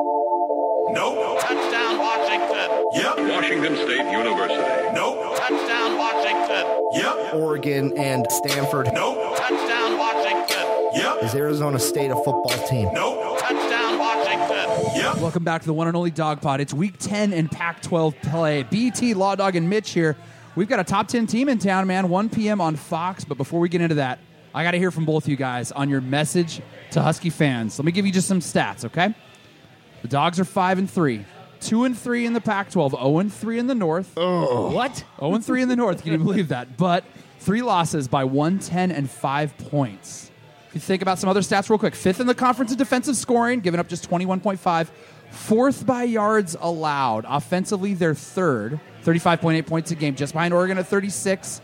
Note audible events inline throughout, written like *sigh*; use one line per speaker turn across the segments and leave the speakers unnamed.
Nope.
Touchdown Washington.
Yep.
Washington State University.
Nope.
Touchdown Washington.
Yep.
Oregon and Stanford.
Nope.
Touchdown Washington.
Yep.
Is Arizona State a football team?
Nope.
Touchdown Washington.
Yep.
Welcome back to the one and only Dog Pod. It's week 10 in Pac 12 play. BT, Law Dog, and Mitch here. We've got a top 10 team in town, man. 1 p.m. on Fox. But before we get into that, I got to hear from both you guys on your message to Husky fans. Let me give you just some stats, okay? The Dogs are 5 and 3. 2 and 3 in the Pac 12, 0 and 3 in the North.
What?
0 and 3 in the North. Can you believe that? But three losses by 110 and 5 points. If you think about some other stats real quick, fifth in the conference in defensive scoring, giving up just 21.5. Fourth by yards allowed. Offensively, they're third, 35.8 points a game, just behind Oregon at 36.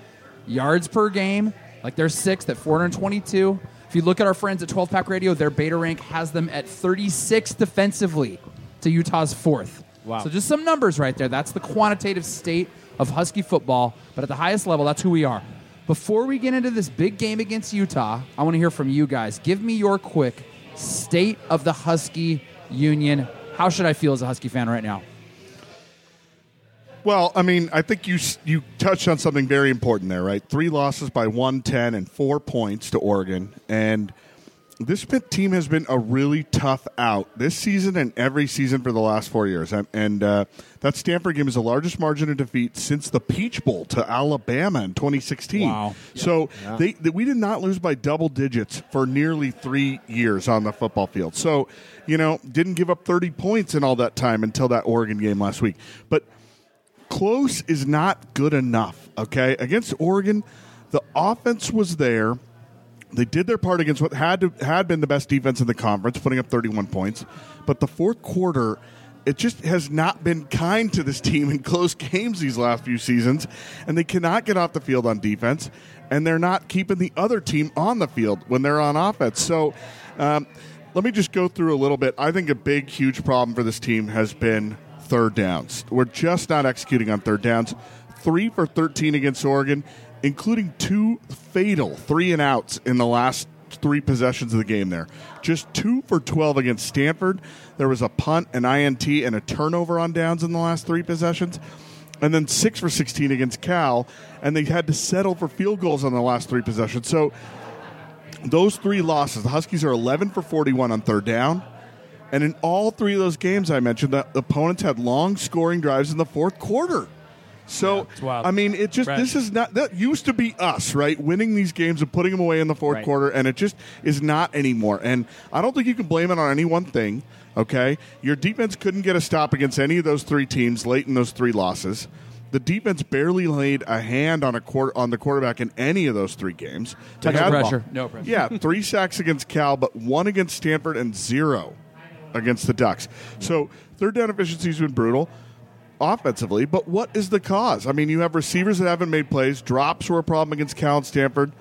Yards per game, like they're sixth at 422. If you look at our friends at 12 Pack Radio, their beta rank has them at 36 defensively to Utah's fourth.
Wow.
So just some numbers right there. That's the quantitative state of Husky football. But at the highest level, that's who we are. Before we get into this big game against Utah, I want to hear from you guys. Give me your quick state of the Husky Union. How should I feel as a Husky fan right now?
Well, I mean, I think you you touched on something very important there, right? Three losses by 110 and four points to Oregon, and this team has been a really tough out this season and every season for the last four years. And, and uh, that Stanford game is the largest margin of defeat since the Peach Bowl to Alabama in 2016.
Wow.
So they, they we did not lose by double digits for nearly three years on the football field. So you know, didn't give up 30 points in all that time until that Oregon game last week, but close is not good enough. Okay, against Oregon, the offense was there. They did their part against what had to, had been the best defense in the conference, putting up 31 points. But the fourth quarter, it just has not been kind to this *laughs* team in close games these last few seasons, and they cannot get off the field on defense, and they're not keeping the other team on the field when they're on offense. So. Um, let me just go through a little bit. I think a big, huge problem for this team has been third downs. We're just not executing on third downs. Three for 13 against Oregon, including two fatal three and outs in the last three possessions of the game there. Just two for 12 against Stanford. There was a punt, an INT, and a turnover on downs in the last three possessions. And then six for 16 against Cal, and they had to settle for field goals on the last three possessions. So those three losses, the Huskies are 11 for 41 on third down. And in all three of those games I mentioned, the opponents had long scoring drives in the fourth quarter. So,
wild.
I mean, it just,
Right.
this is not, that used to be us, right? Winning these games and putting them away in the fourth
Right.
quarter, and it just is not anymore. And I don't think you can blame it on any one thing, okay? Your defense couldn't get a stop against any of those three teams late in those three losses. The defense barely laid a hand on a quarter, on the quarterback in any of those three games. They
No
had-
pressure. No pressure.
yeah, three sacks against Cal, but one against Stanford and zero against the Ducks. So third down efficiency has been brutal offensively, but what is the cause? I mean, you have receivers that haven't made plays. Drops were a problem against Cal and Stanford.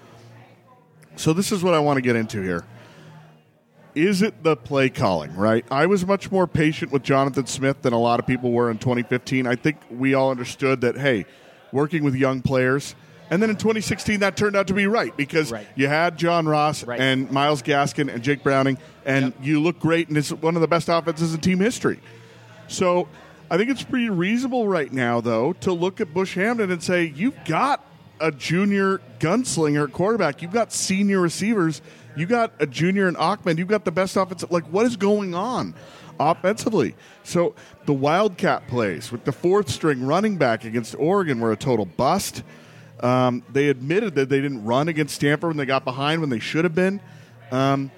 So this is what I want to get into here. Is it the play calling, right? I was much more patient with Jonathan Smith than a lot of people were in 2015. I think we all understood that, hey, working with young players. And then in 2016, that turned out to be right because
Right.
you had John Ross
Right.
and Myles Gaskin and Jake Browning, and you look great, and it's one of the best offenses in team history. So I think it's pretty reasonable right now, though, to look at Bush Hamdan and say, you've got a junior gunslinger at quarterback. You've got senior receivers. You got a junior in Achman. You've got the best offense. Like, what is going on offensively? So the Wildcat plays with the fourth string running back against Oregon were a total bust. Um, they admitted that they didn't run against Stanford when they got behind when they should have been. Um,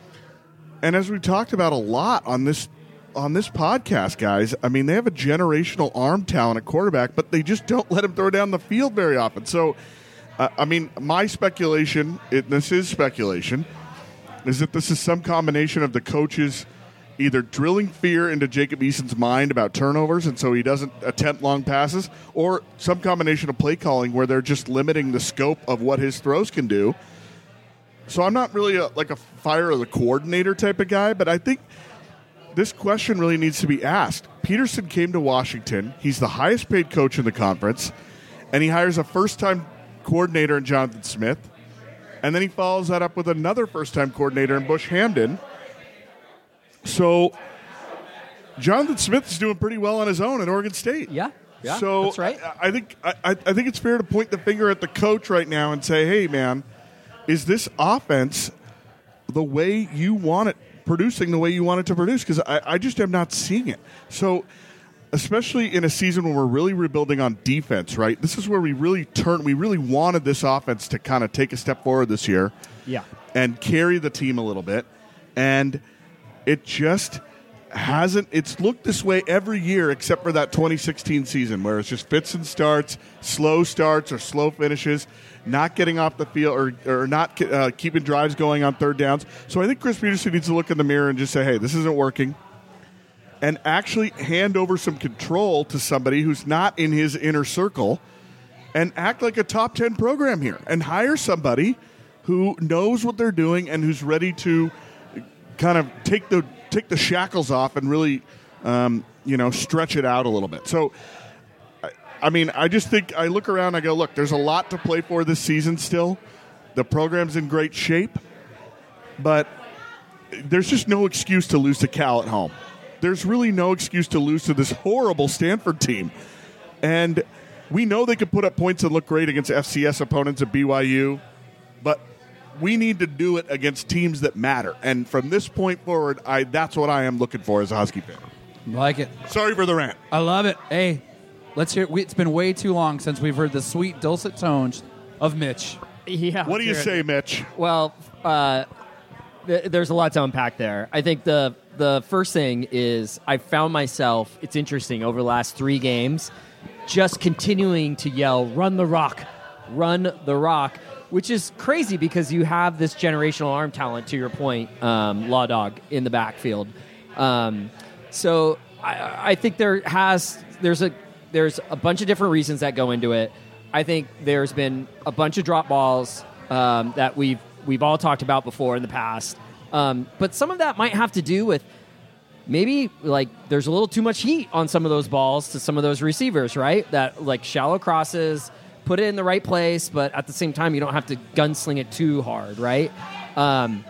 and as we talked about a lot on this on this podcast, guys, I mean they have a generational arm talent at quarterback, but they just don't let him throw down the field very often. So, uh, I mean, my speculation, it, this is speculation, is that this is some combination of the coaches either drilling fear into Jacob Eason's mind about turnovers, and so he doesn't attempt long passes, or some combination of play calling where they're just limiting the scope of what his throws can do. So I'm not really a, like a fire of the coordinator type of guy, but I think this question really needs to be asked. Petersen came to Washington. He's the highest paid coach in the conference, and he hires a first time coordinator in Jonathan Smith. And then he follows that up with another first time coordinator in Bush Hamdan. So Jonathan Smith is doing pretty well on his own at Oregon State.
Yeah, yeah,
so
that's right.
I, I think I, I I think it's fair to point the finger at the coach right now and say, "Hey, man, is this offense the way you want it producing the way you want it to produce?" Because I, I just am not seeing it. So. Especially in a season when we're really rebuilding on defense, right? This is where we really turn. We really wanted this offense to kind of take a step forward this year
Yeah.
and carry the team a little bit. And it just hasn't. It's looked this way every year except for that 2016 season where it's just fits and starts, slow starts or slow finishes, not getting off the field or, or not uh, keeping drives going on third downs. So I think Chris Petersen needs to look in the mirror and just say, hey, this isn't working. And actually hand over some control to somebody who's not in his inner circle and act like a top 10 program here and hire somebody who knows what they're doing and who's ready to kind of take the take the shackles off and really um, you know stretch it out a little bit. So I, I mean i just think i look around i go look there's a lot to play for this season still. The program's in great shape but there's just no excuse to lose to cal at home. There's really no excuse to lose to this horrible stanford team. And we know they could put up points and look great against fcs opponents at byu but we need to do it against teams that matter. And from this point forward, I that's what I am looking for as a Husky fan.
Like it.
Sorry for the rant.
I love it. Hey, let's hear. We, it's been way too long since we've heard the sweet dulcet tones of Mitch.
Yeah.
What do you
Jared.
say, Mitch?
Well, uh, th- there's a lot to unpack there. I think the the first thing is I found myself. It's interesting over the last three games, just continuing to yell, "Run the rock, run the rock," which is crazy because you have this generational arm talent. To your point, um, Law Dog in the backfield. Um, so I, I think there has there's a there's a bunch of different reasons that go into it. I think there's been a bunch of drop balls um, that we've we've all talked about before in the past, um, but some of that might have to do with maybe like there's a little too much heat on some of those balls to some of those receivers, right? That like shallow crosses, put it in the right place, but at the same time you don't have to gunsling it too hard, right? Um,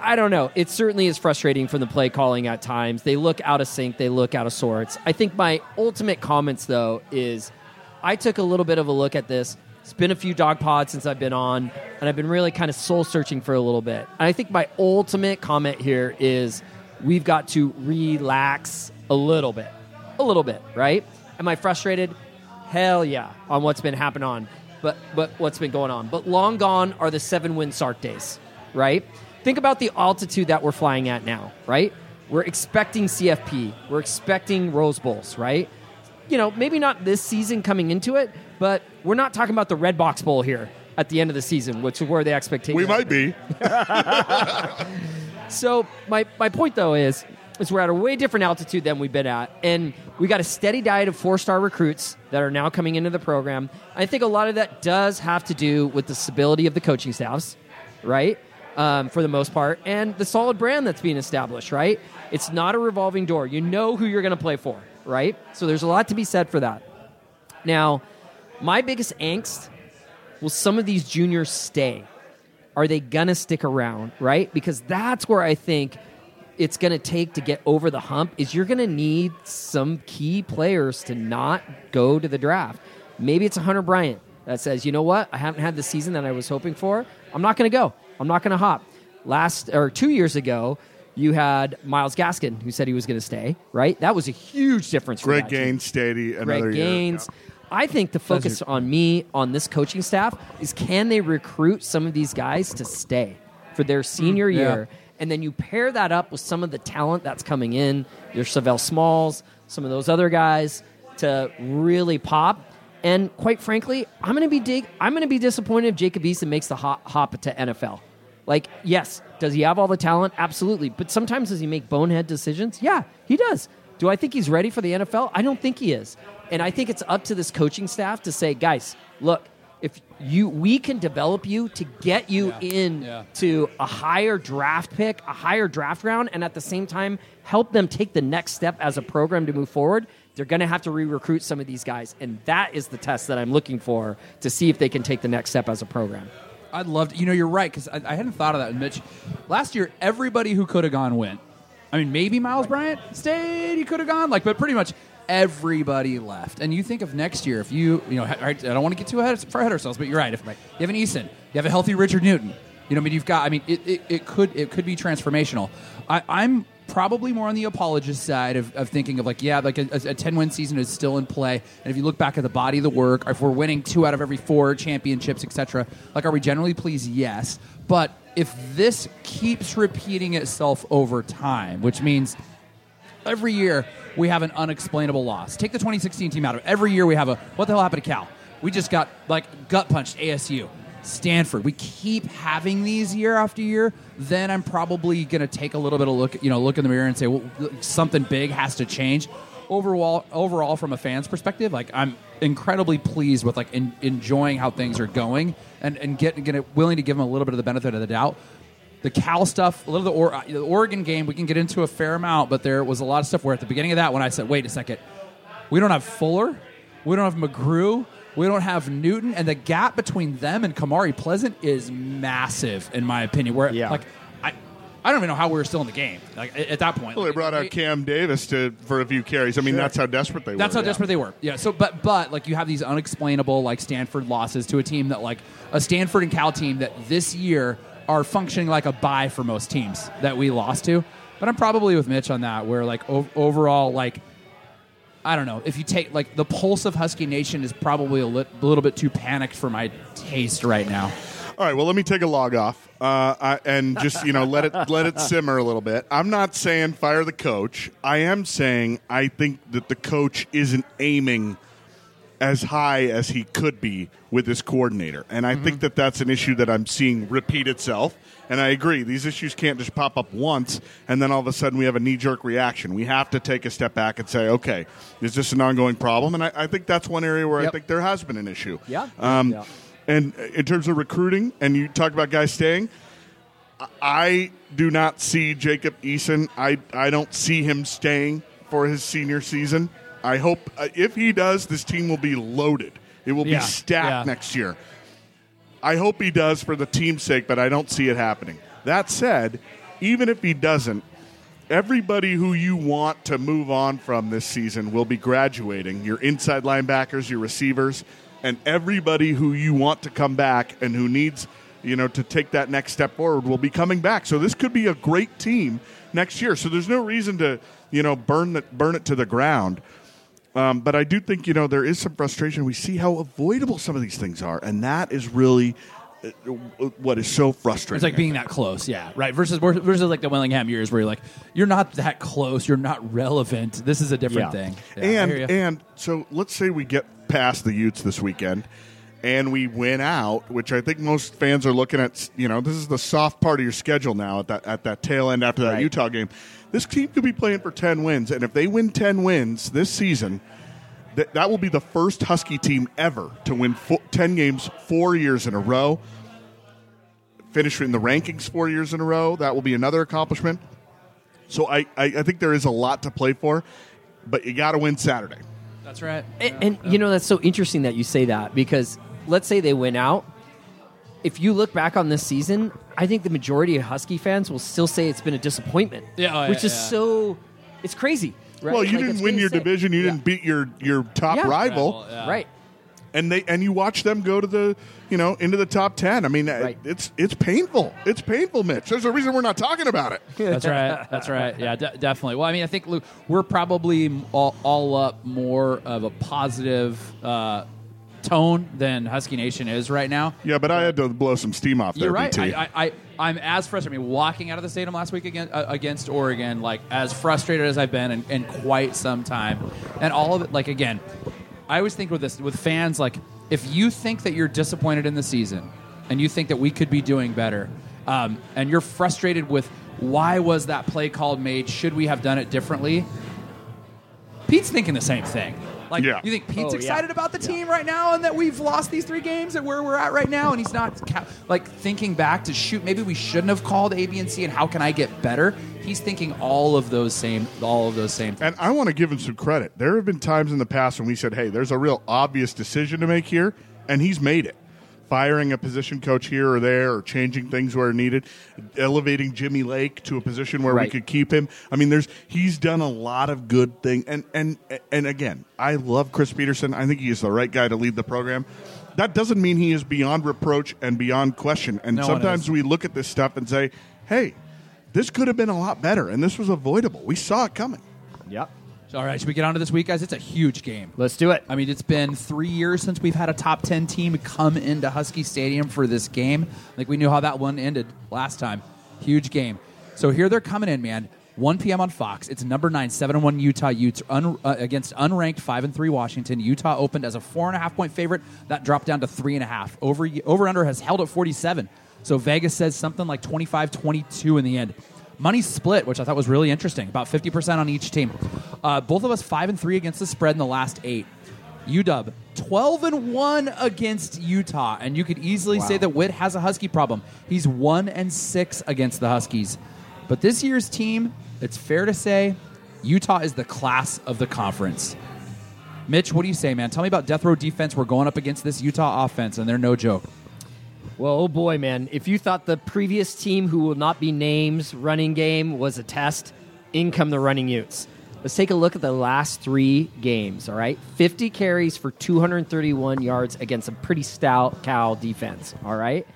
I don't know. It certainly is frustrating from the play calling at times. They look out of sync. They look out of sorts. I think my ultimate comments though is, I took a little bit of a look at this. It's been a few dog pods since I've been on, and I've been really kind of soul searching for a little bit. And I think my ultimate comment here is, we've got to relax a little bit, a little bit, right? Am I frustrated? Hell yeah, on what's been happening on, but but what's been going on. But long gone are the seven win Sark days, right? Think about the altitude that we're flying at now, right? We're expecting CFP, we're expecting Rose Bowls, right? You know, maybe not this season coming into it, but we're not talking about the Redbox Bowl here at the end of the season, which is where the expectation.
We might be. *laughs* *laughs*
So my, my point though is is we're at a way different altitude than we've been at, and we got a steady diet of four star recruits that are now coming into the program. I think a lot of that does have to do with the stability of the coaching staffs, right? Um, for the most part, and the solid brand that's being established, right? It's not a revolving door. You know who you're going to play for, right? So there's a lot to be said for that. Now, my biggest angst will some of these juniors stay? Are they gonna stick around, right? Because that's where I think it's gonna take to get over the hump is you're gonna need some key players to not go to the draft. Maybe it's a Hunter Bryant that says, you know what, I haven't had the season that I was hoping for. I'm not gonna go. I'm not gonna hop. Last or two years ago, you had Myles Gaskin who said he was gonna stay, right? That was a huge difference
Greg
that team.
Gaines, Stady, another
Greg
year.
Gaines.
Yeah.
I think the focus on me, on this coaching staff, is can they recruit some of these guys to stay for their hmm. senior
yeah.
year? And then you pair that up with some of the talent that's coming in, your Sav'ell Smalls, some of those other guys to really pop. And quite frankly, I'm going to be dig- I'm going to be disappointed if Jacob Eason makes the hop, hop to NFL. Like, yes, does he have all the talent? Absolutely. But sometimes does he make bonehead decisions? Yeah, he does. Do I think he's ready for the NFL? I don't think he is. And I think it's up to this coaching staff to say, guys, look, if you we can develop you to get you
Yeah.
in
Yeah.
to a higher draft pick, a higher draft round, and at the same time help them take the next step as a program to move forward. They're going to have to re-recruit some of these guys, and that is the test that I'm looking for to see if they can take the next step as a program.
I'd love to. You know, you're right because I, I hadn't thought of that, Mitch. Last year, everybody who could have gone went. I mean, maybe Myles Bryant stayed. He could have gone. Like, but pretty much everybody left. And you think of next year, if you, you know, I don't want to get too ahead, far ahead of ourselves, but you're right. If you have an Eason, you have a healthy Richard Newton. You know, I mean, you've got. I mean, it, it, it could it could be transformational. I, I'm probably more on the apologist side of, of thinking of like, yeah, like a, a 10 win season is still in play. And if you look back at the body of the work, if we're winning two out of every four championships, etc., like, are we generally pleased? Yes. But if this keeps repeating itself over time, which means every year we have an unexplainable loss. Take the 2016 team out of it. Every year we have a what the hell happened to Cal? We just got like gut punched ASU. Stanford. We keep having these year after year. Then I'm probably going to take a little bit of look, you know, look in the mirror and say, well, something big has to change. Overall, overall, from a fan's perspective, like I'm incredibly pleased with like in, enjoying how things are going and and get, get willing to give them a little bit of the benefit of the doubt the Cal stuff, a little of the, or, uh, the Oregon game, we can get into a fair amount, but there was a lot of stuff where at the beginning of that, when I said, wait a second, we don't have Fuller, we don't have McGrew, we don't have Newton, and the gap between them and Kamari Pleasant is massive, in my opinion. Where,
Yeah.
like, I, I don't even know how we were still in the game like, at, at that point.
Well, they brought out Cam Davis to for a few carries. I mean, that's how desperate they were.
That's how desperate they were. Yeah. So, but but like you have these unexplainable like Stanford losses to a team that like a Stanford and Cal team that this year are functioning like a buy for most teams that we lost to. But I'm probably with Mitch on that. Where like overall like. I don't know. If you take like the pulse of Husky Nation is probably a, lit, a little bit too panicked for my taste right now.
All right, well, let me take a log off uh, I, and just you know let it let it simmer a little bit. I'm not saying fire the coach. I am saying I think that the coach isn't aiming as high as he could be with this coordinator, and I think that that's an issue that I'm seeing repeat itself. And I agree, these issues can't just pop up once and then all of a sudden we have a knee jerk reaction. We have to take a step back and say, okay, is this an ongoing problem? And I, I think that's one area where I think there has been an issue.
Yeah.
Um,
Yeah.
And in terms of recruiting, and you talk about guys staying, I- I do not see Jacob Eason. I, I don't see him staying for his senior season. I hope uh, if he does, this team will be loaded. It will
Yeah.
be stacked
Yeah.
next year. I hope he does for the team's sake, but I don't see it happening. That said, even if he doesn't, everybody who you want to move on from this season will be graduating. Your inside linebackers, your receivers, and everybody who you want to come back and who needs, you know, to take that next step forward will be coming back. So this could be a great team next year. So there's no reason to, you know, burn it burn it to the ground. Um, but I do think you know there is some frustration. We see how avoidable some of these things are, and that is really uh, what is so frustrating.
It's like being that close, yeah, right. Versus versus like the Willingham years where you're like, you're not that close, you're not relevant. This is a different
Yeah.
thing. Yeah,
and and so let's say we get past the Utes this weekend, and we win out, which I think most fans are looking at. You know, this is the soft part of your schedule now at that at that tail end after that
Right.
Utah game. This team could be playing for ten wins, and if they win ten wins this season. That, that will be the first Husky team ever to win fo- 10 games four years in a row. Finish in the rankings four years in a row. That will be another accomplishment. So I, I, I think there is a lot to play for, but you got to win Saturday.
that's right.
And, and you know that's so interesting that you say that because let's say they win out. If you look back on this season, I think the majority of Husky fans will still say it's been a disappointment.
Yeah, oh,
which is
yeah.
so it's crazy. Right?
Well, you
Like,
didn't win your
said.
division. You
Yeah.
didn't beat your, your top
Yeah.
rival,
Rival, yeah.
Right.
and they and you watch them go to the you know into the top ten. I mean,
Right.
it's it's painful. It's painful, Mitch. There's a reason we're not talking about it. *laughs*
That's right. That's right. Yeah, de- definitely. Well, I mean, I think Luke, we're probably all, all up more of a positive uh, tone than Husky Nation is right now.
Yeah, but I had to blow some steam off there.
You're right.
BT.
I, I, I, I'm as frustrated. I mean, walking out of the stadium last week against, uh, against Oregon, like as frustrated as I've been in, in quite some time, and all of it. Like again, I always think with this with fans, like if you think that you're disappointed in the season, and you think that we could be doing better, um, and you're frustrated with why was that play called made? Should we have done it differently? Pete's thinking the same thing. Like,
Yeah.
you think Pete's
Oh, yeah.
excited about the team right now and that we've lost these three games and where we're at right now, and he's not ca- like thinking back to shoot. Maybe we shouldn't have called A, B, and C, and how can I get better? He's thinking all of those same, all of those same.
And I want to give him some credit. There have been times in the past when we said, "Hey, there's a real obvious decision to make here," and he's made it. Firing a position coach here or there or changing things where needed, elevating Jimmy Lake to a position where we could keep him. I mean, there's he's done a lot of good things. And and and again, I love Chris Petersen. I think he is the right guy to lead the program. That doesn't mean he is beyond reproach and beyond question. And
No
sometimes we look at this stuff and say, "Hey, this could have been a lot better, and this was avoidable. We saw it coming."
Yep.
All right, should we get on to this week, guys? It's a huge game.
Let's do it.
I mean, it's been three years since we've had a top 10 team come into Husky Stadium for this game. I think we knew how that one ended last time. Huge game. So here they're coming in, man. 1 p.m. on Fox. It's number nine, 7 1 Utah Utes un, uh, against unranked 5 and 3 Washington. Utah opened as a 4.5 point favorite. That dropped down to 3.5. Over, over under has held at 47. So Vegas says something like 25 22 in the end. Money split, which I thought was really interesting, about 50% on each team. Uh, both of us 5 and 3 against the spread in the last eight. UW 12 and 1 against Utah and you could easily say that Witt has a Husky problem. He's 1 and 6 against the Huskies. But this year's team, it's fair to say Utah is the class of the conference. Mitch, what do you say, man? Tell me about death row defense. We're going up against this Utah offense and they're no joke.
Well, oh boy, man. If you thought the previous team, who will not be named, running game was a test, in come the running Utes. Let's take a look at the last three games, all right? 50 carries for 231 yards against a pretty stout Cal defense, all right?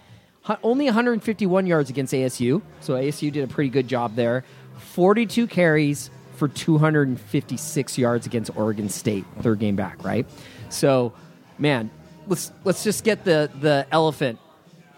Only 151 yards against ASU, so ASU did a pretty good job there. 42 carries for 256 yards against Oregon State, third game back, right? So, man, let's let's just get the the elephant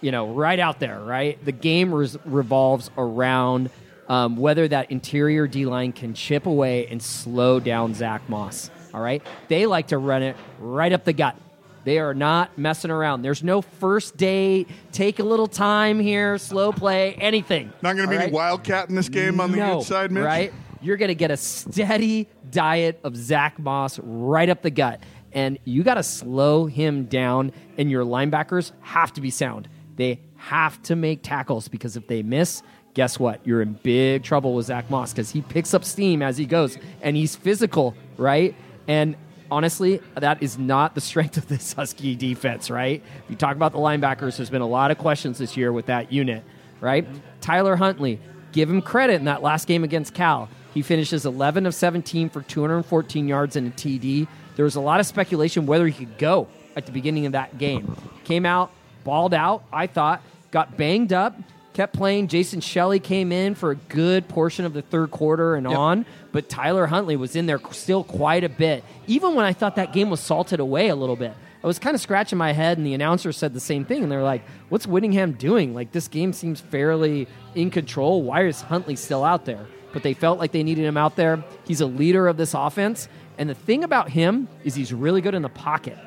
you know, right out there, right? The game res- revolves around um, whether that interior D line can chip away and slow down Zack Moss. All right, they like to run it right up the gut. They are not messing around. There's no first day, take a little time here, slow play, anything.
Not going to be
All
any wildcat in this game on the
no,
Ute side, Mitch.
Right? You're going to get a steady diet of Zack Moss right up the gut. And you got to slow him down, and your linebackers have to be sound. They have to make tackles because if they miss, guess what? You're in big trouble with Zack Moss because he picks up steam as he goes, and he's physical, right? And honestly, that is not the *laughs* strength of this Husky defense, right? If you talk about the linebackers, there's been a lot of questions this year with that unit, right? Tyler Huntley, give him credit in that last game against Cal. He finishes 11 of 17 for 214 yards and a TD. There was a lot of speculation whether he could go at the beginning of that game. Came out, balled out, I thought, got banged up, kept playing. Jason Shelley came in for a good portion of the third quarter and
Yep.
on, but Tyler Huntley was in there still quite a bit. Even when I thought that game was salted away a little bit. I was kind of scratching my head, and the announcer said the same thing. And they're like, "What's Whittingham doing? Like this game seems fairly in control. Why is Huntley still out there?" But they felt like they needed him out there. He's a leader of this offense, and the thing about him is he's really good in the pocket.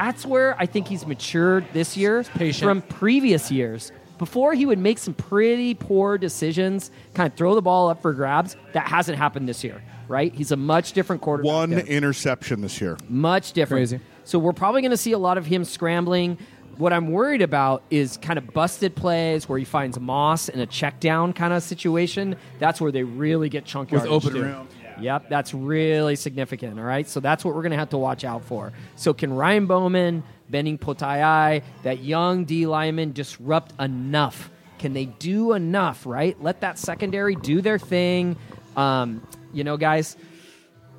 That's where I think he's matured this year from previous years. Before he would make some pretty poor decisions, kind of throw the ball up for grabs. That hasn't happened this year, right? He's a much different quarterback.
One
now.
interception this year.
Much different.
Crazy.
So we're probably going to see a lot of him scrambling. What I'm worried about is kind of busted plays where he finds Moss in a check down kind of situation. That's where they really get chunk
With open
too.
room.
Yep, that's really significant. All right, so that's what we're going to have to watch out for. So can Ryan Bowman, Benning Potoa'e, that young D lineman disrupt enough? Can they do enough? Right, let that secondary do their thing. Um, you know, guys,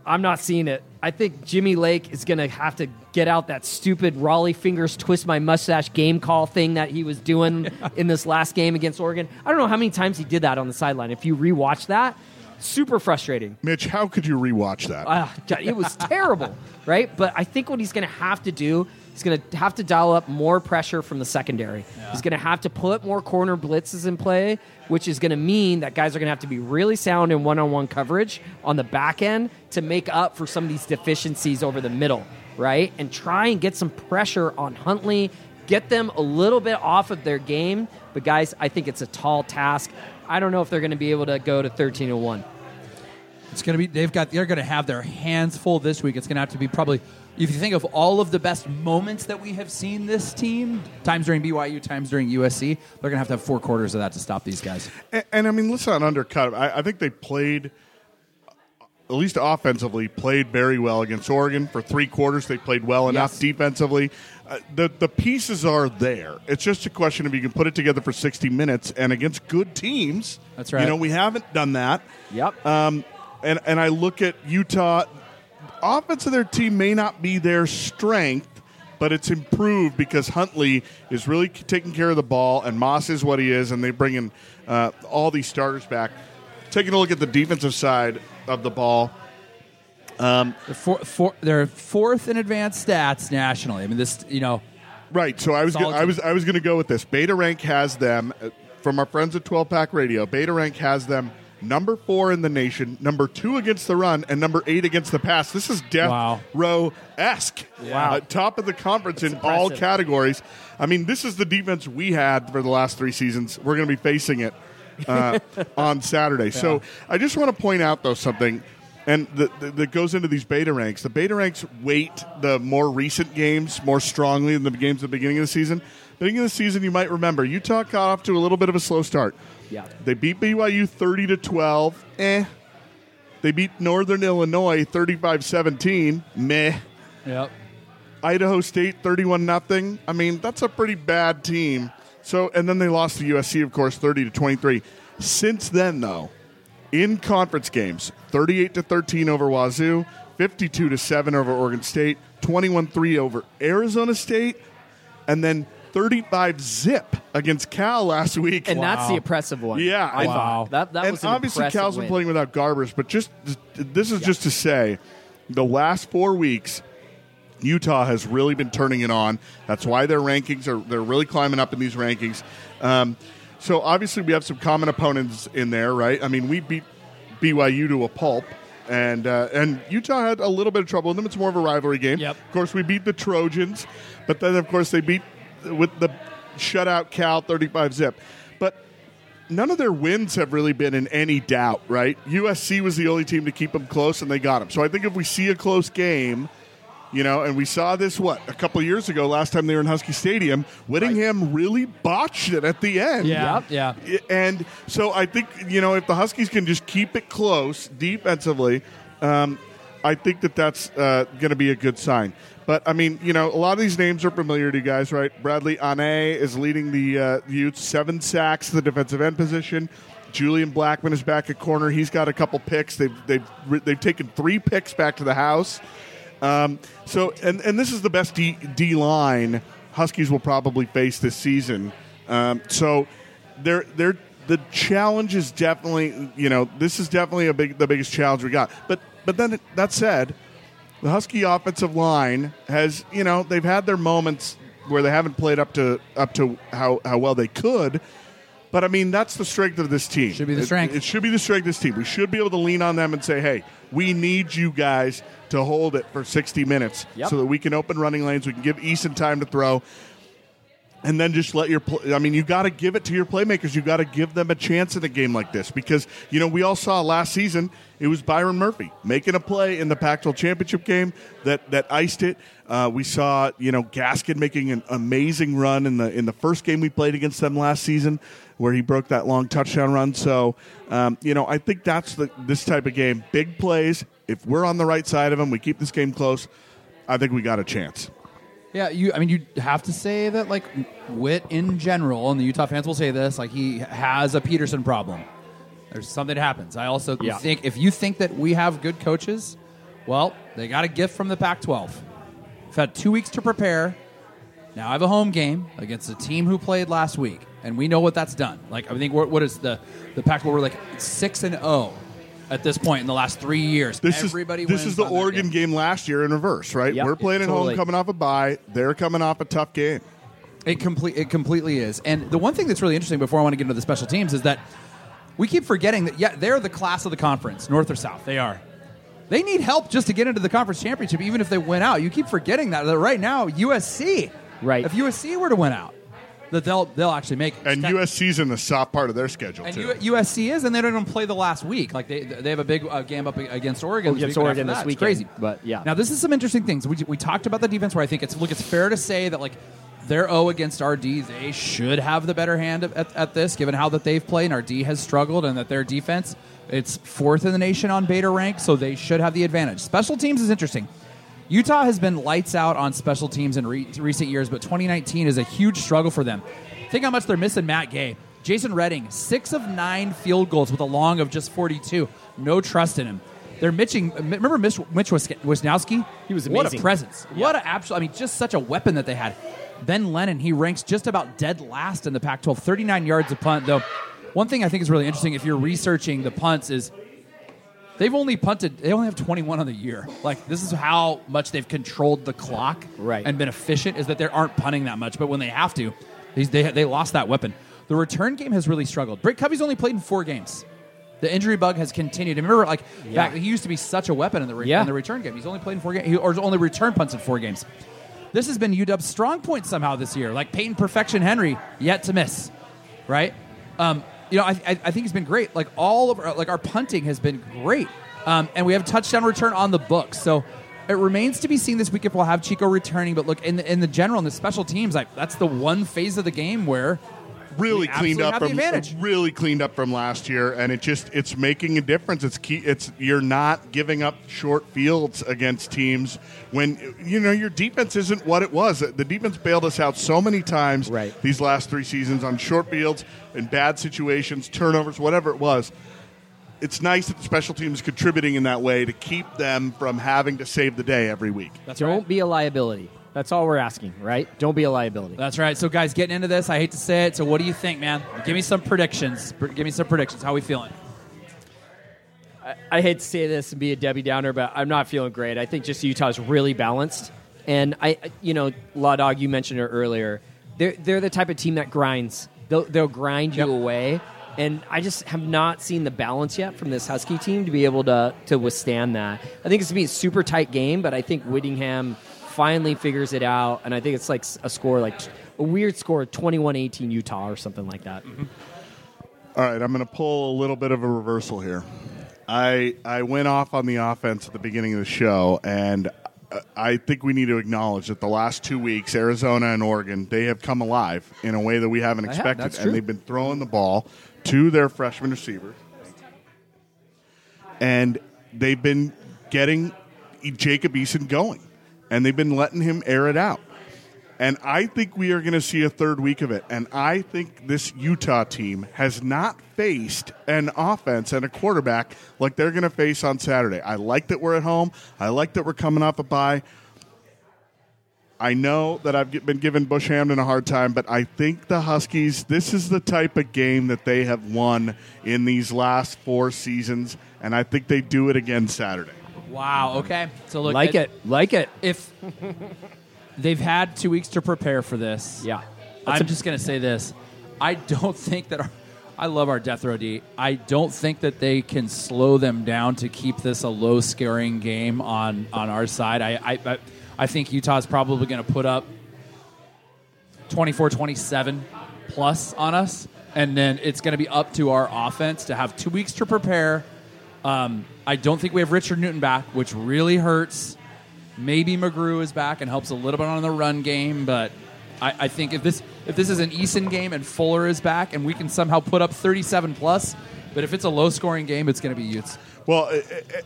I'm not seeing it. I think Jimmy Lake is going to have to get out that stupid Raleigh fingers twist my mustache game call thing that he was doing *laughs* in this last game against Oregon. I don't know how many times he did that on the sideline. If you rewatch that, super frustrating.
Mitch, how could you rewatch that?
Ah, God, it was terrible, right? But I think what he's going to have to do, he's going to have to dial up more pressure from the secondary. He's going to have to put more corner blitzes in play, which is going to mean that guys are going to have to be really sound in one-on-one coverage on the back end to make up for some of these deficiencies over the middle, right? And try and get some pressure on Huntley, get them a little bit off of their game. But guys, I think it's a tall task. I don't know if they're going to be able to go to 13 and 1.
It's gonna be. They've got. They're gonna have their hands full this week. It's gonna have to be probably. If you think of all of the best moments that we have seen this team, times during BYU, times during USC, they're gonna have to have four quarters of that to stop these guys.
And, and I mean, let's not undercut. I, I think they played, at least offensively, played very well against Oregon for three quarters. They played well enough
Yes.
defensively. uh, the the pieces are there. It's just a question of you can put it together for 60 minutes and against good teams.
That's right.
You know, we haven't done that.
Yep.
Um, and and I look at Utah. Offense of their team may not be their strength, but it's improved because Huntley is really taking care of the ball, and Moss is what he is, and they bring in uh, all these starters back. Taking a look at the defensive side of the ball,
They're, four, four, they're fourth in advanced stats nationally. I mean, this, you know,
Right. So I was gonna, I was I was going to go with this. Beta Rank has them uh, from our friends at 12 Pack Radio. Beta Rank has them number four in the nation, number two against the run, and number eight against the pass. This is death
Wow.
row esque.
Wow.
Uh, top of the conference in all categories. I mean, this is the defense we had for the last three seasons. We're going to be facing it uh, on Saturday. So I just want to point out though something. And the, the, that goes into these beta ranks. The beta ranks weight the more recent games more strongly than the games at the beginning of the season. Beginning of the season, you might remember Utah got off to a little bit of a slow start.
Yeah.
They beat BYU 30 to 12. Eh. They beat Northern Illinois 35-17. Meh.
yep.
Idaho State 31 nothing. I mean, that's a pretty bad team. So and then they lost to USC of course 30 to 23. Since then though, in conference games, 38 to 13 over Wazoo, 52 to 7 over Oregon State, 21-3 over Arizona State, and then 35 zip against Cal last week.
and that's the impressive one.
Yeah,
I
and-
thought that that
and
was an
obviously
impressive
Cal's been playing without Garbers, but just this is just to say, the last four weeks, Utah has really been turning it on. That's why their rankings are they're really climbing up in these rankings. Um, so obviously we have some common opponents in there, right? I mean, we beat BYU to a pulp. And uh, and Utah had a little bit of trouble with them. It's more of a rivalry game.
Yep.
Of course, we beat the Trojans, but then of course they beat with the shutout Cal thirty five zip. But none of their wins have really been in any doubt, right? USC was the only team to keep them close, and they got them. So I think if we see a close game, you know, and we saw this what a couple of years ago, last time they were in Husky Stadium, Whittingham really botched it at the end.
Yeah. Yeah.
And so I think you know if the Huskies can just keep it close defensively, um, I think that that's uh, going to be a good sign. But I mean, you know, a lot of these names are familiar to you guys, right? Bradlee Anae is leading the uh, Utes, seven sacks, the defensive end position. Julian Blackmon is back at corner. He's got a couple picks. They've they've they've taken three picks back to the house. Um, so, and, and this is the best D, D line Huskies will probably face this season. Um, so, they're, they're, the challenge is definitely, you know, this is definitely a big, the biggest challenge we got. But, but then that said, the Husky offensive line has, you know, they've had their moments where they haven't played up to up to how, how well they could. But I mean, that's the strength of this team.
Should be the
It-
strength.
It, should be the strength of this team. We should be able to lean on them and say, "Hey, we need you guys to hold it for 60 minutes
Yep.
so that we can open running lanes. We can give Eason time to throw." And then just let your pl- I mean you got to give it to your playmakers. You got to give them a chance in a game like this because you know we all saw last season it was Byron Murphy making a play in the Pac-12 championship game that that iced it. Uh, we saw you know Gaskin making an amazing run in the in the first game we played against them last season where he broke that long touchdown run. So um, you know I think that's the this type of game. Big plays. If we're on the right side of them we keep this game close I think we got a chance
Yeah, you. I mean, you have to say that like Wit in general, and the Utah fans will say this, like he has a Petersen problem. There's something that happens. I also
Yeah.
think if you think that we have good coaches, well, they got a gift from the Pac-12. We've had two weeks to prepare. Now I have a home game against a team who played last week, and we know what that's done. Like I think what, what is the the Pac-12? We're like six and zero at this point in the last three years.
This
Everybody
is this
wins
is the
on that
Oregon game. last year in reverse, right?
Yep,
We're playing at
totally.
home, coming off a bye. They're coming off a tough game.
It complete it completely is. And the one thing that's really interesting before I want to get into the special teams is that we keep forgetting that yeah, they're the class of the conference, north or south. They are. They need help just to get into the conference championship, even if they win out. You keep forgetting that. That right now, USC,
Right.
If USC were to win out, that they'll they'll actually make it.
And USC's in the soft part of their schedule
And
too.
U- USC is, and they don't even play the last week. Like they they have a big uh, game up against Oregon. this
Against
week,
Oregon this
that, it's
weekend,
Crazy,
but yeah.
Now this is some interesting things. We, we talked about the defense where I think it's look. It's fair to say that like they're O against RD. They should have the better hand at, at this, given how that they've played. And RD has struggled, and that their defense it's fourth in the nation on beta rank, so they should have the advantage. Special teams is interesting. Utah has been lights out on special teams in re- recent years, but 2019 is a huge struggle for them. Think how much they're missing Matt Gay. Jadon Redding, six of nine field goals with a long of just 42. No trust in him. They're mitching. Remember Mitch, Mitch Wis- Wishnowsky?
He was amazing.
What a presence. What an absolute. I mean, just such a weapon that they had. Ben Lennon, he ranks just about dead last in the Pac-12, 39 yards a punt. Though, one thing I think is really interesting if you're researching the punts is they've only punted. They only have 21 on the year. Like this is how much they've controlled the clock
Right.
and been efficient. Is that they aren't punting that much, but when they have to, they they, lost that weapon. The return game has really struggled. Britt Covey's only played in four games. The injury bug has continued. Remember, like back, he used to be such a weapon in the re-
Yeah.
in the return game. He's only played in four games, he, or only return punts in four games. This has been UW's strong point somehow this year. Like Peyton Perfection Henry, yet to miss, right? Um, you know, I, I, I think he's been great. Like all of our, like our punting has been great, um, and we have touchdown return on the books. So it remains to be seen this week if we'll have Chico returning. But look, in the, in the general, in the special teams, like that's the one phase of the game where
really
We
cleaned up from really cleaned up from last year, and it just it's making a difference. It's key. It's you're not giving up short fields against teams when you know your defense isn't what it was. The defense bailed us out so many times
Right.
these last three seasons on short fields in bad situations, turnovers, whatever it was. It's nice that the special teams contributing in that way to keep them from having to save the day every week.
that's
Don't
right.
be a liability. That's all we're asking, right? Don't be a liability.
That's right. So, guys, getting into this, I hate to say it. So, what do you think, man? Give me some predictions. Give me some predictions. How we feeling?
I hate to say this and be a Debbie Downer, but I'm not feeling great. I think just Utah's really balanced, and I, you know, Law Dog, you mentioned it earlier. They're they're the type of team that grinds. They'll they'll grind you
Yep.
away, and I just have not seen the balance yet from this Husky team to be able to to withstand that. I think it's gonna be a super tight game, but I think Whittingham finally figures it out, and I think it's like a score like a weird score, 21-18 Utah or something like that.
All right, I'm going to pull a little bit of a reversal here. I I went off on the offense at the beginning of the show, and uh, I think we need to acknowledge that the last two weeks, Arizona and Oregon, they have come alive in a way that we haven't
They have,
expected, and they've been throwing the ball to their freshman receivers, and they've been getting Jacob Eason going, and they've been letting him air it out. And I think we are going to see a third week of it. And I think this Utah team has not faced an offense and a quarterback like they're going to face on Saturday. I like that we're at home. I like that we're coming off a bye. I know that I've been giving Bush Hamdan a hard time, but I think the Huskies, this is the type of game that they have won in these last four seasons. And I think they do it again Saturday.
Wow. Okay. So, look,
Like it, like it.
If they've had two weeks to prepare for this,
Yeah.
I'm just going to say this. I don't think that our, I love our death row D. I don't think that they can slow them down to keep this a low scoring game on on our side. I I, I, I think Utah's probably going to put up 24 27 plus on us. And then it's going to be up to our offense to have two weeks to prepare. Um, I don't think we have Richard Newton back, which really hurts. Maybe McGrew is back and helps a little bit on the run game, but I, I think if this if this is an Eason game and Fuller is back and we can somehow put up 37 plus, but if it's a low scoring game, it's going to be Utes.
Well, uh, uh,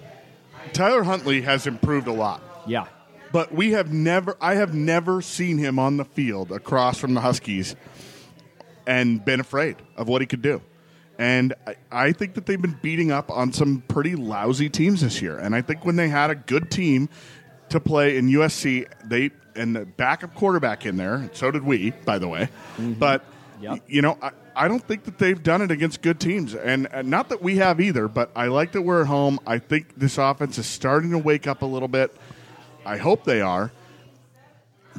Tyler Huntley has improved a lot.
Yeah.
But we have never, I have never seen him on the field across from the Huskies and been afraid of what he could do. And I, I think that they've been beating up on some pretty lousy teams this year. And I think when they had a good team to play in USC, they and the backup quarterback in there. So did we, by the way. Mm-hmm. But
Yep.
you know, I, I don't think that they've done it against good teams, and, and not that we have either. But I like that we're at home. I think this offense is starting to wake up a little bit. I hope they are.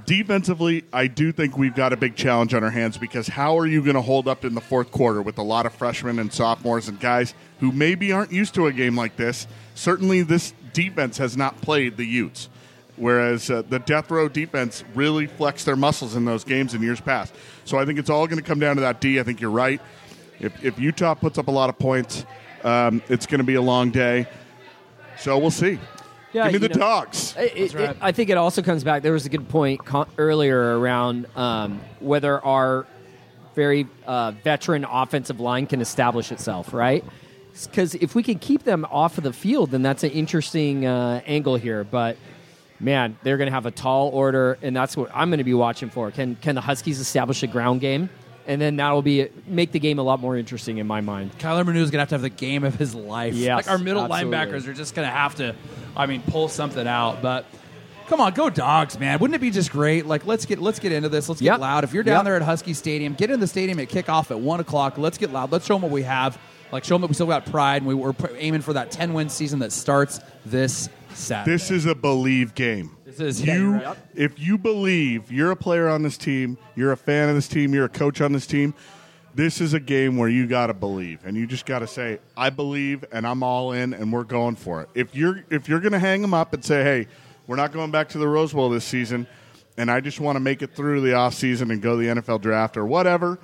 Defensively, I do think we've got a big challenge on our hands because how are you going to hold up in the fourth quarter with a lot of freshmen and sophomores and guys who maybe aren't used to a game like this? Certainly, this defense has not played the Utes, whereas uh, the death row defense really flexed their muscles in those games in years past. So I think it's all going to come down to that D. I think you're right. If, if Utah puts up a lot of points, um, it's going to be a long day. So we'll see.
Yeah,
Give me the
know-
dogs.
It- it-
right.
it- I think it also comes back. There was a good point co- earlier around um, whether our very uh, veteran offensive line can establish itself, right? Because if we can keep them off of the field, then that's an interesting uh, angle here. But man, they're going to have a tall order, and that's what I'm going to be watching for. Can can the Huskies establish a ground game? And then that'll be make the game a lot more interesting in my mind.
Kyler Manu is going to have to have the game of his life.
Yes,
like our middle
absolutely.
linebackers are just going to have to, I mean, pull something out. But come on, go dogs, man! Wouldn't it be just great? Like let's get let's get into this. Let's get
Yep.
loud. If you're down
Yep.
there at Husky Stadium, get in the stadium at kickoff at one o'clock. Let's get loud. Let's show them what we have. Like show them that we still got pride, and we, we're aiming for that ten win season that starts this Saturday.
This is a believe game. You.
right.
If you believe you're a player on this team, you're a fan of this team, you're a coach on this team. This is a game where you got to believe, and you just got to say, "I believe, and I'm all in, and we're going for it." If you're if you're going to hang them up and say, "Hey, we're not going back to the Rose Bowl this season," and I just want to make it through the off season and go to the NFL draft or whatever,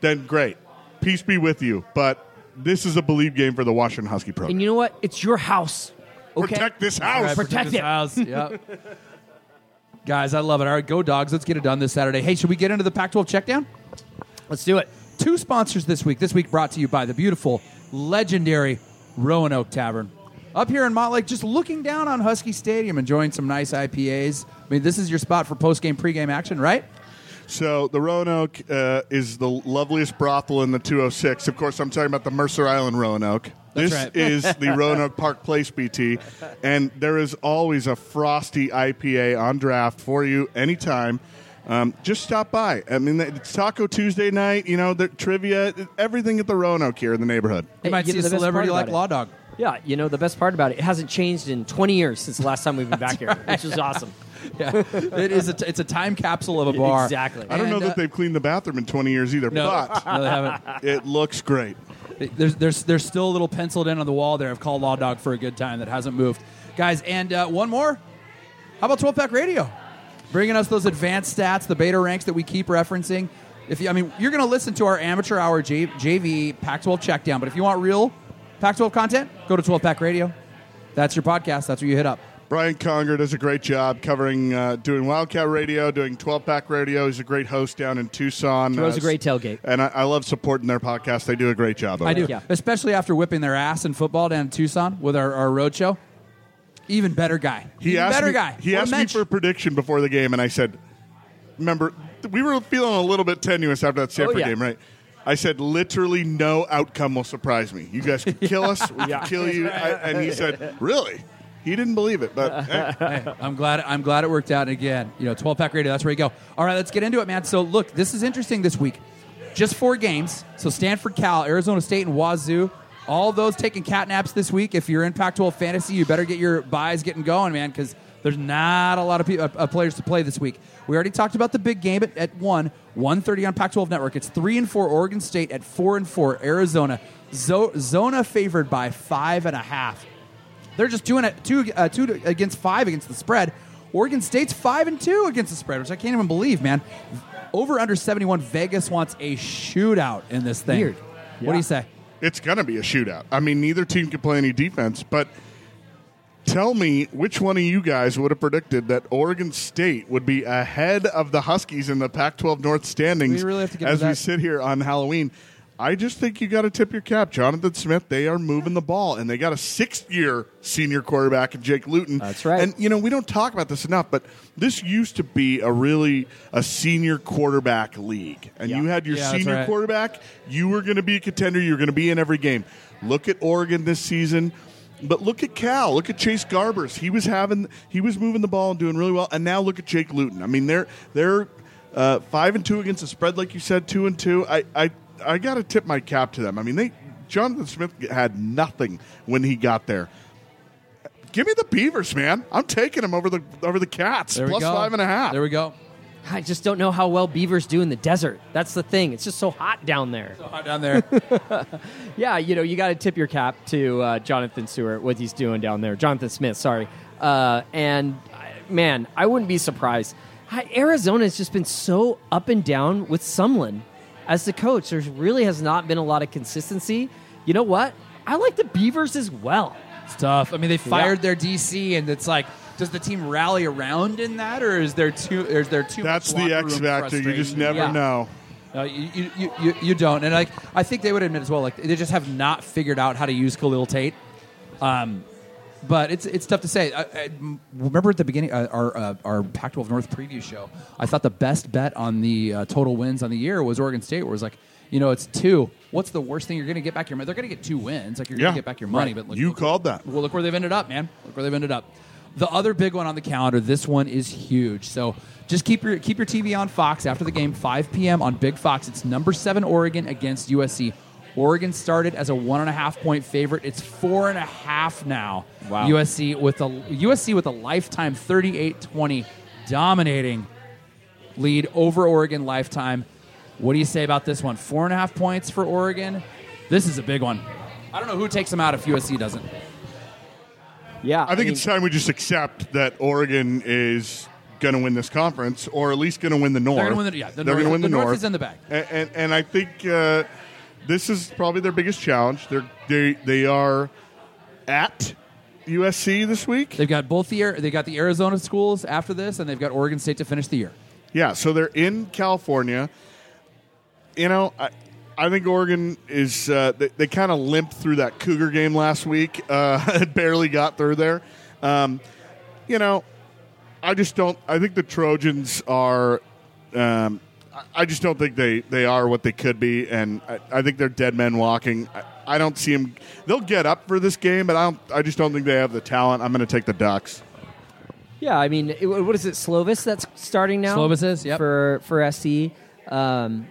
then great. Peace be with you. But this is a believe game for the Washington Husky program.
And you know what? It's your house. Okay?
Protect this house.
Right,
Protect
his
it.
house. *laughs* Yep. Guys, I love it. All right, go dogs. Let's get it done this Saturday. Hey, should we get into the Pac 12 checkdown?
Let's do it.
Two sponsors this week. This week brought to you by the beautiful, legendary Roanoke Tavern. Up here in Montlake, just looking down on Husky Stadium, enjoying some nice IPAs. I mean, this is your spot for post game, pre game action, right?
So the Roanoke uh, is the loveliest brothel in the 206. Of course, I'm talking about the Mercer Island Roanoke.
That's
this
right. *laughs*
is the *laughs* Roanoke Park Place BT, and there is always a frosty IPA on draft for you anytime. Um, just stop by. I mean, it's Taco Tuesday night. You know, the trivia, everything at the Roanoke here in the neighborhood.
You might
you
see
know,
a
the
celebrity like
it-
Law Dog.
Yeah, you know the best part about it, it hasn't changed in 20 years since the last time we've been back here, which is awesome. *laughs*
Yeah, it is. A t- it's a time capsule of a bar.
Exactly.
I don't know
And,
that
uh,
they've cleaned the bathroom in 20 years either,
No,
but *laughs*
no, they haven't.
it looks great.
There's, there's, there's still a little penciled in on the wall there of Call Law Dog for a good time that hasn't moved. Guys, and uh, one more. How about 12 Pack Radio? Bringing us those advanced stats, the beta ranks that we keep referencing. If you, I mean, you're going to listen to our amateur hour J, JV Pac 12 checkdown, but if you want real Pac 12 content, go to 12 Pack Radio. That's your podcast. That's where you hit up.
Brian Conger does a great job covering, uh, doing Wildcat Radio, doing 12 Pack Radio. He's a great host down in Tucson.
Throws
Uh,
a great tailgate.
And I, I love supporting their podcast. They do a great job. over
I do,
there.
Yeah.
especially after whipping their ass in football down in Tucson with our, our road show. Even better guy.
He
Even
asked
better
me,
guy.
He
What
asked me for a prediction before the game, and I said, "Remember, we were feeling a little bit tenuous after that Stanford
Oh, yeah.
game, right?" I said, "Literally, no outcome will surprise me. You guys could kill us. We *laughs*
Yeah.
could kill you." I, and he said, "Really?" He didn't believe it, but hey, *laughs*
Hey, I'm glad. I'm glad it worked out. And again, you know, 12 pack radio. That's where you go. All right, let's get into it, man. So look, this is interesting this week. Just four games. So Stanford, Cal, Arizona State, and Wazoo. All those taking cat naps this week. If you're in Pac-12 fantasy, you better get your buys getting going, man, because there's not a lot of pe- uh, uh, players to play this week. We already talked about the big game at, at one, 1:30 on Pac-12 Network. It's three and four. Oregon State at four and four. Arizona, Zo- Zona favored by five and a half. They're just two and a, two uh, two against five against the spread. Oregon State's five and two against the spread, which I can't even believe, man. Over under seventy one. Vegas wants a shootout in this thing.
Weird.
What do you say?
it's going to be a shootout. I mean, neither team can play any defense, but tell me which one of you guys would have predicted that Oregon State would be ahead of the Huskies in the Pac-12 North standings
We really have to get
as we sit here on Halloween. I just think you got to tip your cap, Jonathan Smith. They are moving the ball, and they got a sixth-year senior quarterback in Jake Luton.
That's right.
And you know we don't talk about this enough, but this used to be a really a senior quarterback league, and
Yeah.
you had your
Yeah,
senior
right.
quarterback. You were going to be a contender. You were going to be in every game. Look at Oregon this season. But look at Cal. Look at Chase Garbers. He was having, he was moving the ball and doing really well. And now look at Jake Luton. I mean, they're they're uh, five and two against the spread, like you said, two and two. I I, I got to tip my cap to them. I mean, they Jonathan Smith had nothing when he got there. Give me the Beavers, man. I'm taking them over the over the Cats
There we go.
five and a half.
There we go.
I just don't know how well beavers do in the desert. That's the thing. It's just so hot down there.
So hot down there. *laughs*
Yeah, you know, you got to tip your cap to uh, Jonathan Stewart, what he's doing down there. Jonathan Smith, sorry. Uh, and man, I wouldn't be surprised. Hi- Arizona has just been so up and down with Sumlin as the coach. There really has not been a lot of consistency. You know what? I like the Beavers as well.
it's tough. I mean, they fired their DC, and it's like, does the team rally around in that, or is there too? Is there too?
That's
much
the X factor. You just never
Yeah.
know.
No, you, you, you, you, you don't. And like I think they would admit as well, like they just have not figured out how to use Khalil Tate. Um, but it's it's tough to say. I, I, remember at the beginning uh, our uh, our Pac-12 North preview show, I thought the best bet on the uh, total wins on the year was Oregon State, where it was like, you know, it's two. What's the worst thing you're going to get back your money? They're going to get two wins, like you're going to get back your money.
Right.
But look,
You
look-
called that.
Well, look where they've ended up, man. Look where they've ended up. The other big one on the calendar. This one is huge. So just keep your keep your TV on Fox after the game, 5 p.m. on Big Fox. It's number seven Oregon against USC. Oregon started as a one and a half point favorite. It's four and a half now.
Wow.
USC with a USC with a lifetime 38-20 dominating lead over Oregon lifetime. What do you say about this one? Four and a half points for Oregon. This is a big one. I don't know who takes them out if USC doesn't.
Yeah,
I think
mean,
it's time we just accept that Oregon is going to win this conference, or at least going to win the North.
They're gonna win the- yeah, the North-
gonna win
the
the,
North
North.
is in the bag.
And, and, and I think uh, this is probably their biggest challenge. They're, they they are at USC this week.
They've got both the they got the Arizona schools after this, and they've got Oregon State to finish the year.
Yeah, so they're in California. You know, I, I think Oregon is. Uh, they they kind of limped through that Cougar game last week. Uh, *laughs* barely got through there. Um, you know, I just don't. I think the Trojans are. Um, I- I just don't think they, they are what they could be, and I, I think they're dead men walking. I, I don't see them. They'll get up for this game, but I don't. I just don't think they have the talent. I'm going to take the Ducks.
Yeah, I mean, it, what is it, Slovis that's starting now?
Slovis is, yep.
For, for SC. Um,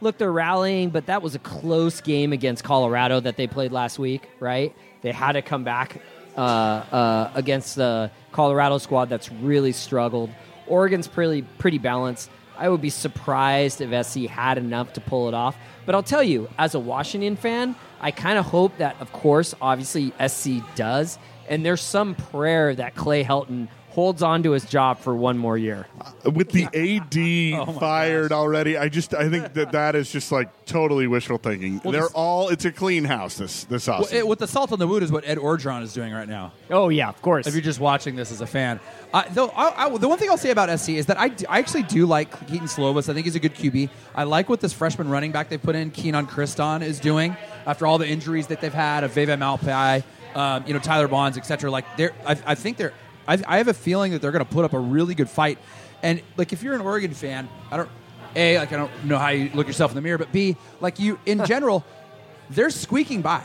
look, they're rallying, but that was a close game against Colorado that they played last week, right? They had to come back uh, uh, against the Colorado squad that's really struggled. Oregon's pretty, pretty balanced. I would be surprised if SC had enough to pull it off. But I'll tell you, as a Washington fan, I kind of hope that, of course, obviously SC does. And there's some prayer that Clay Helton holds on to his job for one more year.
with the *laughs* AD
Oh
fired already, I just I think that that is just like totally wishful thinking. They're
this-
all it's a clean house this this
Well,
offseason.
it, with the salt on the wound is what Ed Orgeron is doing right now.
Oh, yeah, of course.
If you're just watching this as a fan, uh, though, I, I, the one thing I'll say about SC is that I I actually do like Kedon Slovis. I think he's a good QB. I like what this freshman running back they put in, Kenan Christon, is doing after all the injuries that they've had of Vavae Malepeai, um, you know Tyler Bonds, etc. Like they're, I, I think they're. I, I have a feeling that they're going to put up a really good fight. And like if you're an Oregon fan, I don't. A, like I don't know how you look yourself in the mirror, but B, like you in *laughs* general, they're squeaking by.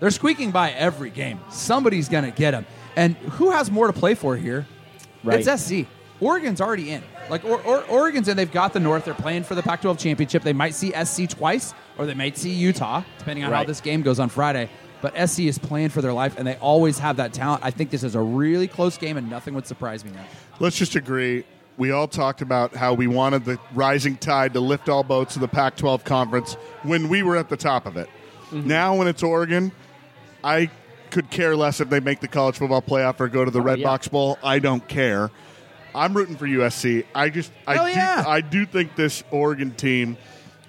They're squeaking by every game. Somebody's going to get them. And who has more to play for here?
Right.
It's SC. Oregon's already in. Like or, or, Oregon's in. They've got the North. They're playing for the Pac-12 championship. They might see SC twice, or they might see Utah, depending on how this game goes on Friday. But SC is playing for their life, and they always have that talent. I think this is a really close game, and nothing would surprise me now.
Let's just agree. We all talked about how we wanted the rising tide to lift all boats of the Pac-12 conference when we were at the top of it.
Mm-hmm.
Now, when it's Oregon, I could care less if they make the college football playoff or go to the Red
yeah.
Box Bowl. I don't care. I'm rooting for USC. I just, I do,
yeah.
I do think this Oregon team.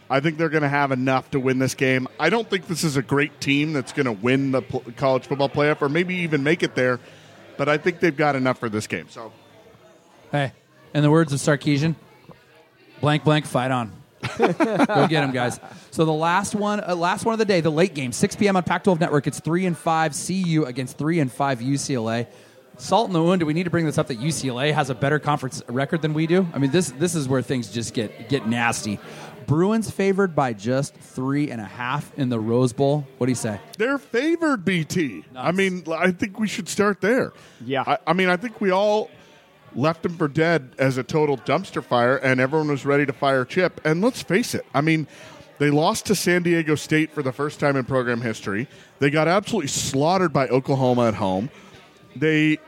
I think they're going to have enough to win this game. I don't think this is a great team that's going to win the pl- college football playoff or maybe even make it there, but I think they've got enough for this game. So
Hey, in the words of Sarkisian, blank blank fight on. *laughs* Go get them, guys. So the last one, uh, last one of the day, the late game, 6 p.m. on Pac-12 Network. It's three and five CU against three and five UCLA. Salt in the wound. Do we need to bring this up that UCLA has a better conference record than we do? I mean, this this is where things just get get nasty. Bruins favored by just three and a half in the Rose Bowl. What do you say?
They're favored, BT. I mean, I think we should start there.
Yeah.
I, I mean, I think we all left them for dead as a total dumpster fire, and everyone was ready to fire Chip. And let's face it, I mean, they lost to San Diego State for the first time in program history. They got absolutely slaughtered by Oklahoma at home. They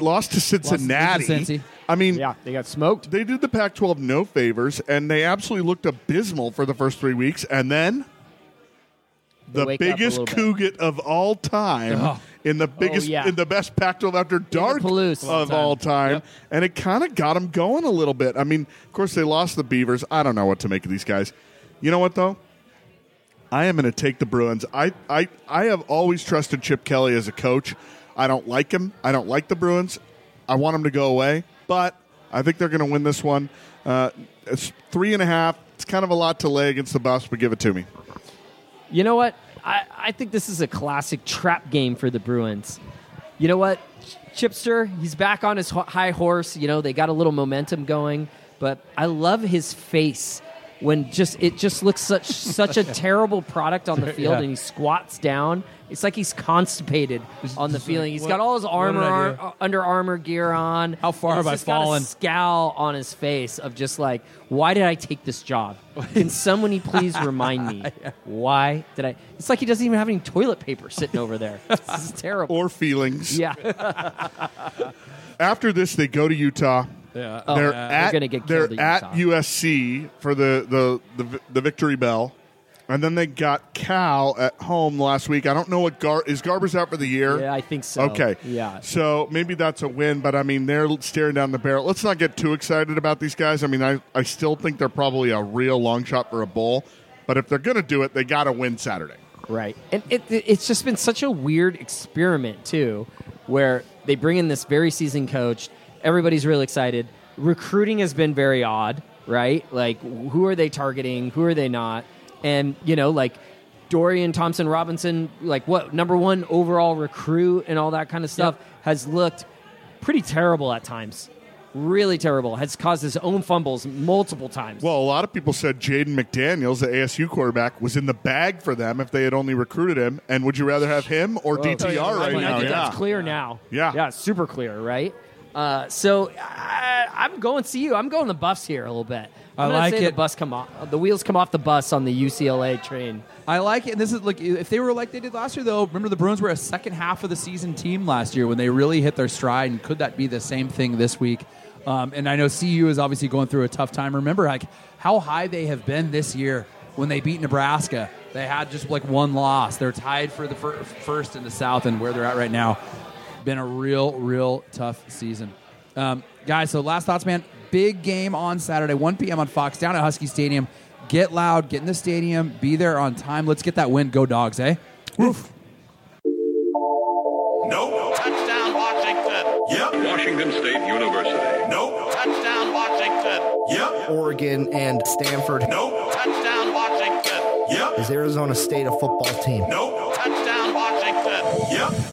lost to Cincinnati.
Cincy.
I mean,
yeah, they got smoked.
they did the Pac 12 no favors, and they absolutely looked abysmal for the first three weeks. And then the
wake up a
biggest. Cougat of all time
Oh.
in the oh, biggest
yeah.
in the best Pac 12 after dark of all time.
Yep.
And it kind of got them going a little bit. I mean, of course, they lost the Beavers. I don't know what to make of these guys. You know what, though? I am going to take the Bruins. I, I, I have always trusted Chip Kelly as a coach. I don't like him. I don't like the Bruins. I want him to go away, but I think they're going to win this one. Uh, it's three and a half. It's kind of a lot to lay against the Buffs, but give it to me.
You know what? I, I think this is a classic trap game for the Bruins. You know what? Chipster, he's back on his ho- high horse. You know, they got a little momentum going, but I love his face when just it just looks such such a *laughs* terrible product on the field
Yeah.
and he squats down. It's like he's constipated on the feeling.
like,
He's
what-
got all his
what
armor,
did I
ar-
do?
Under Armour gear on.
How far
He's
have I
just got a
fallen?
scowl on his face of just like, why did I take this job? Can *laughs* somebody please remind me *laughs* why did I? It's like he doesn't even have any toilet paper sitting over there. *laughs* This is terrible.
Or feelings.
yeah,
After this, they go to Utah.
Yeah.
Oh,
they're
yeah.
at
They're gonna get
they're
killed at
at
Utah.
USC for the, the the the victory bell, and then they got Cal at home last week. I don't know what Gar is Garber's out for the year.
yeah, I think so.
Okay.
yeah.
So maybe that's a win, but I mean they're staring down the barrel. Let's not get too excited about these guys. I mean I, I still think they're probably a real long shot for a bowl, but if they're going to do it, they got to win Saturday.
Right. And it, it- it's just been such a weird experiment, too, where they bring in this very seasoned coach. Everybody's really excited. Recruiting has been very odd, right? Like, who are they targeting? Who are they not? And, you know, like Dorian Thompson Robinson, like what, number one overall recruit and all that kind of stuff, has looked pretty terrible at times. Really terrible. Has caused his own fumbles multiple times.
Well, a lot of people said Jaden McDaniels, the ASU quarterback, was in the bag for them if they had only recruited him. And would you rather have him or DTR
I
right
mean, I
now?
think
Yeah.
that's clear now.
Yeah.
yeah, super clear, right? Uh, so I, I'm going to see you. I'm going the Buffs here a little bit.
I
I'm
like
say
it.
The bus come off. The wheels come off the bus on the UCLA train.
I like it. And this is like if they were like they did last year, though. Remember the Bruins were a second half of the season team last year when they really hit their stride. And could that be the same thing this week? Um, and I know CU is obviously going through a tough time. Remember, like how high they have been this year when they beat Nebraska. They had just like one loss. They're tied for the fir- first in the South, and where they're at right now, been a real, real tough season. Um, guys, so last thoughts, man. Big game on Saturday, 1 p.m. on Fox, down at Husky Stadium. Get loud, get in the stadium, be there on time. Let's get that win. Go dogs, eh? Woof.
Nope. Touchdown Washington. Yep.
Washington State University.
Nope. Touchdown Washington. Yep.
Oregon and Stanford
Nope. Touchdown Washington. Yep.
is Arizona State a football team.
Nope. Touchdown Washington. Yep.